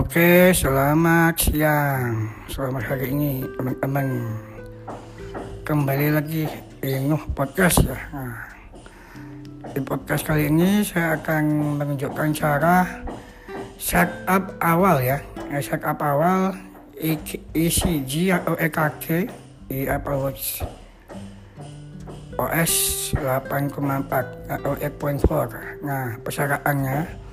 Oke, selamat siang. Selamat hari ini teman-teman. Kembali lagi di Nuh Podcast ya. Nah, di podcast kali ini saya akan menunjukkan cara setup awal ya. Eh, Setup awal ECG atau EKG di Apple Watch OS 8,4 atau 8.4. Nah, persyaratannya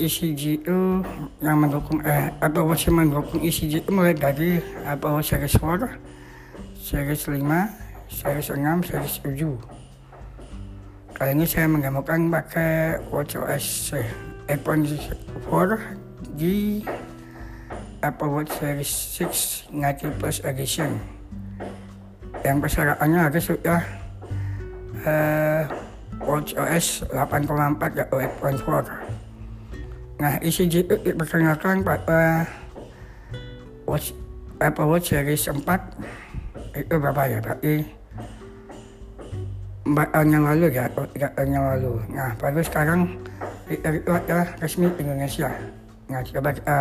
ECG itu yang mendukung eh Watch yang mendukung ECG itu mulai dari Watch Series 4, Series 5, Series 6, Series 7. Kali ini saya menggabungkan pakai Watch OS iPhone 4 di Apple Watch Series 6 90 Plus Edition. Yang persyaratannya harus sudah eh, Watch OS 8,4 atau 8.4 Nah, ECG itu diperkenalkan pada Watch Apple Watch Series 4 itu berapa ya? Berarti empat tahun yang lalu ya, atau tiga tahun yang lalu. Nah, baru sekarang itu adalah resmi Indonesia. Nah, coba kita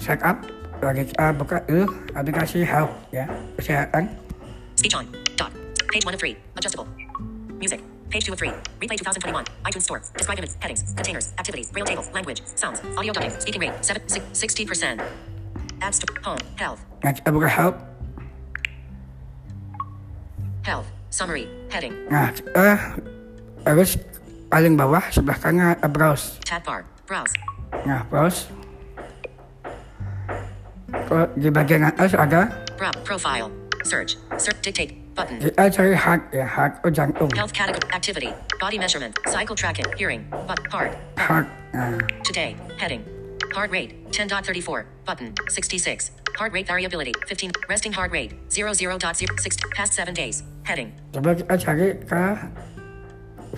set up, lagi kita buka dulu aplikasi Health ya, kesehatan. Speech on. Dot. Page 1 of 3. Adjustable. Music. Page 2 of 3. Replay 2021. iTunes Store. Describe image. Headings. Containers. Activities. Braille table. Language. Sounds. Audio dubbing. Speaking rate. 7, 6, 60%. App Store. Home. Health. Nah, kita buka Health. Summary. Heading. Nah, kita harus paling bawah sebelah kanan ada browse. Tab bar. Browse. Nah, browse. Di bagian atas ada. Profile. Search. Search. Dictate. Button. Uh, uh, kita cari heart ya, heart oh, atau jantung. Oh. Health category. Activity. Body measurement. Cycle tracking. Hearing. But. Heart. Heart. Nah, Today. Heading. Heart rate. 10.34. Button. 66. Heart rate variability. 15. Resting heart rate. 00.06. Past 7 days. Heading. coba kita cari ke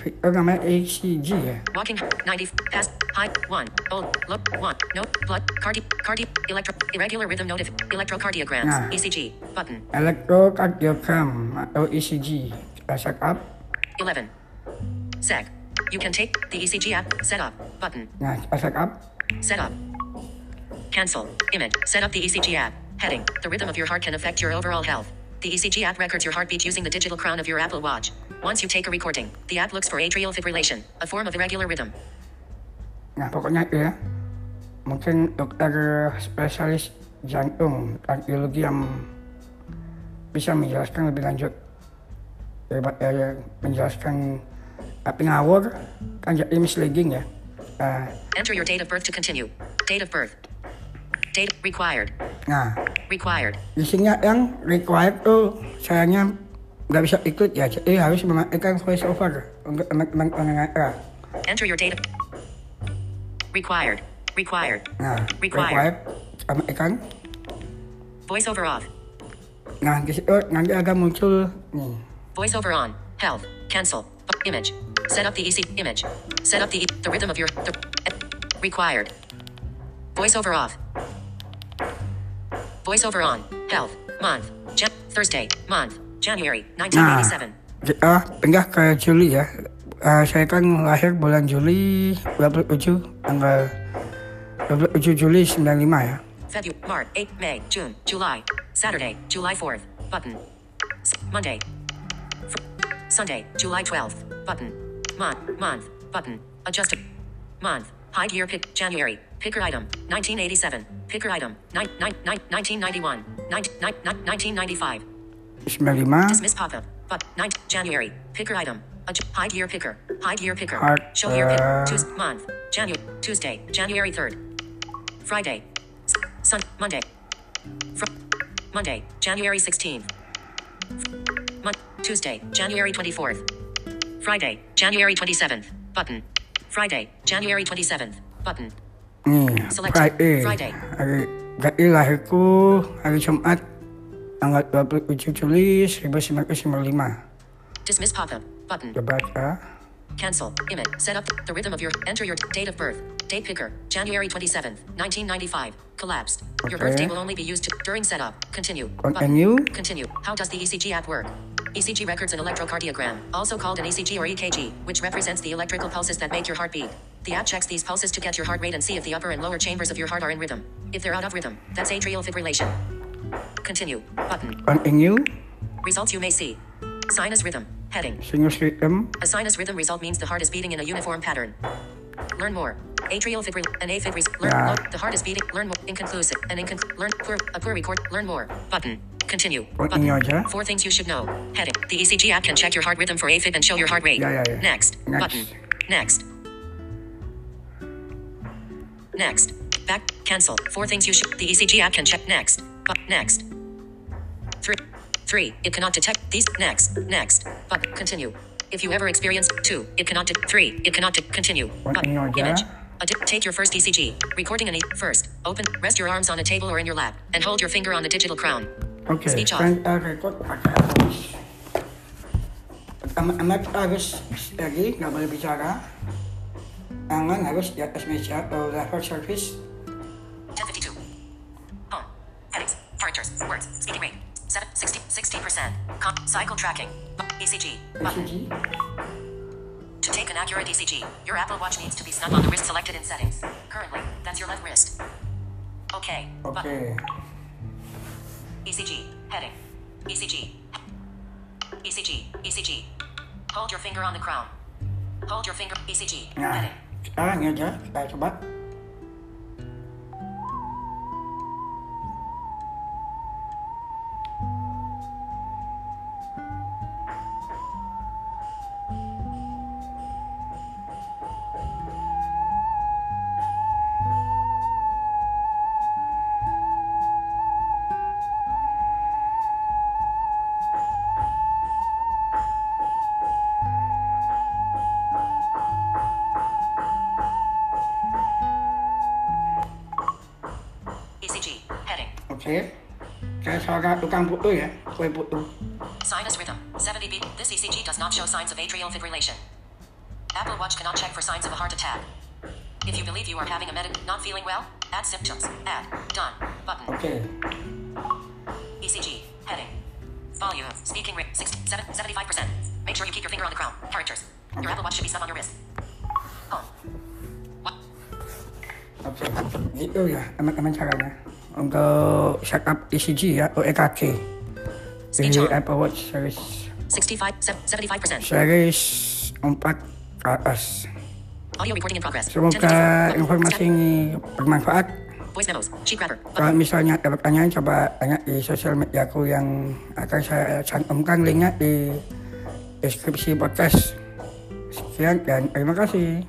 fitur namanya ECG. Walking 90 past high. 1 bold. Look. 1 no. Blood. Cardi. Cardi. Electro. Irregular rhythm notif electrocardiograms. Nah. ECG button. Elektrokardiogram atau oh, ECG. Kita uh, set up. 11 sec you can take the ECG app. Set up button. Nah, kita uh, set up. set up cancel. Image. Set up the ECG app. Heading. The rhythm of your heart can affect your overall health. The ECG app records your heartbeat using the digital crown of your Apple Watch. Once you take a recording the app looks for atrial fibrillation a form of irregular rhythm Nah, pokoknya ya. Mungkin dokter spesialis jantung, kardiologi yang bisa menjelaskan lebih lanjut daripada menjelaskan tapi ngawur kan jadi misleading ya. Nah, enter your date of birth to continue date of birth date required nah required isinya yang required tuh sayangnya nggak bisa ikut ya jadi harus mematikan voice over untuk teman-teman pendengar Enter your data. Required. Required. nah Required. required sama ikan Voiceover off. nah di situ nanti oh, akan muncul nih Voiceover on. Health. Cancel. Image. Set up the EC image. Set up the e- the rhythm of your the, required. Voiceover off. Voiceover on. Health. Month. Jan- Thursday. Month. January nah 1987. kita pindah ke Juli ya Eh, saya kan lahir bulan Juli 27 tanggal 27 Juli 95 ya February, March, 8, May, June, July, Saturday, July 4th, button. Monday, Sunday, July 12th, button. Month, month, button. Adjusted. Month, hide year pick, January, picker item, 1987, picker item, nine, nine, nine, 1991, nine, nine, nine, 1995, 95 dismiss pop up, but, 9, January, picker item, hide year picker, hide year picker, Hide, show year pick, uh, Tuesday, month, January, Tuesday, January 3rd, Friday, Sun, Monday, Fr- Monday, January 16th. Mon- Tuesday, January 24th. Friday, January 27th. Button. Friday, January 27th. Button. nih Select Friday Friday. hari jadi lahirku hari Jumat tanggal 27 Juli 1995 Dismiss pop-up. Button. coba kita Cancel. Image. Set up the rhythm of your. Enter your date of birth. Date picker. January 27th, 1995. Collapsed. Your Okay. birthday will only be used to, during setup. Continue. Button. continue Continue. How does the ECG app work? ECG records an electrocardiogram, also called an ECG or EKG, which represents the electrical pulses that make your heart beat. The app checks these pulses to get your heart rate and see if the upper and lower chambers of your heart are in rhythm. If they're out of rhythm, that's atrial fibrillation. Continue. Button. Continue. Results you may see. Sinus rhythm. Heading. Sinus rhythm. A sinus rhythm result means the heart is beating in a uniform pattern. Learn more. Atrial fibril an AFib res- learn Yeah. the heart is beating. Learn more. Inconclusive. An inconclusive. Learn poor. A poor record. Learn more. Button. Continue. Continue aja. Four things you should know. Heading. The ECG app can check your heart rhythm for AFib and show your heart rate. Yeah, yeah, yeah. Next. Next. Button. Next. Next. Back. Cancel. Four things you should. The ECG app can check. Next. But next. Three. It cannot detect these. Next. Next. But continue. If you ever experience two, it cannot. De- three. It cannot. De- continue. But image. Adi- take your first ECG. Recording an E. First. Open. Rest your arms on a table or in your lap, and hold your finger on the digital crown. Oke, Speech off. kita record pakai harus. Amat harus lagi nggak boleh bicara. Tangan harus di atas meja atau level surface. 60, 60%. Cycle tracking. ECG. Button. ECG. To take an accurate ECG, your Apple Watch needs to be snug on the wrist selected in settings. Currently, that's your left wrist. Okay. Button. ECG. Heading. ECG. ECG. ECG. Hold your finger on the crown. Hold your finger. ECG. Nah, Heading. sekarang aja kita coba. Heading. Oke. Kayak suara tukang putu ya, kue putu. Sinus rhythm. 70 beat. This ECG does not show signs of atrial fibrillation. Apple Watch cannot check for signs of a heart attack. If you believe you are having a medic not feeling well, add symptoms. Add. Done. Button. Oke. ECG. Heading. Volume. Speaking rate. 60, 7, 75%. Make sure you keep your finger on the crown. Characters. Your Apple Watch should be snug on your wrist. Home. Gitu ya, teman-teman caranya. Untuk setup ECG ya, atau EKG. Di. Apple Watch series 65, se- 75%. series 4 ke atas. Audio recording in progress. Semoga 1054. informasi ini bermanfaat. Kalau misalnya ada pertanyaan, coba tanya di sosial mediaku yang akan saya cantumkan linknya di deskripsi podcast. Sekian dan terima kasih.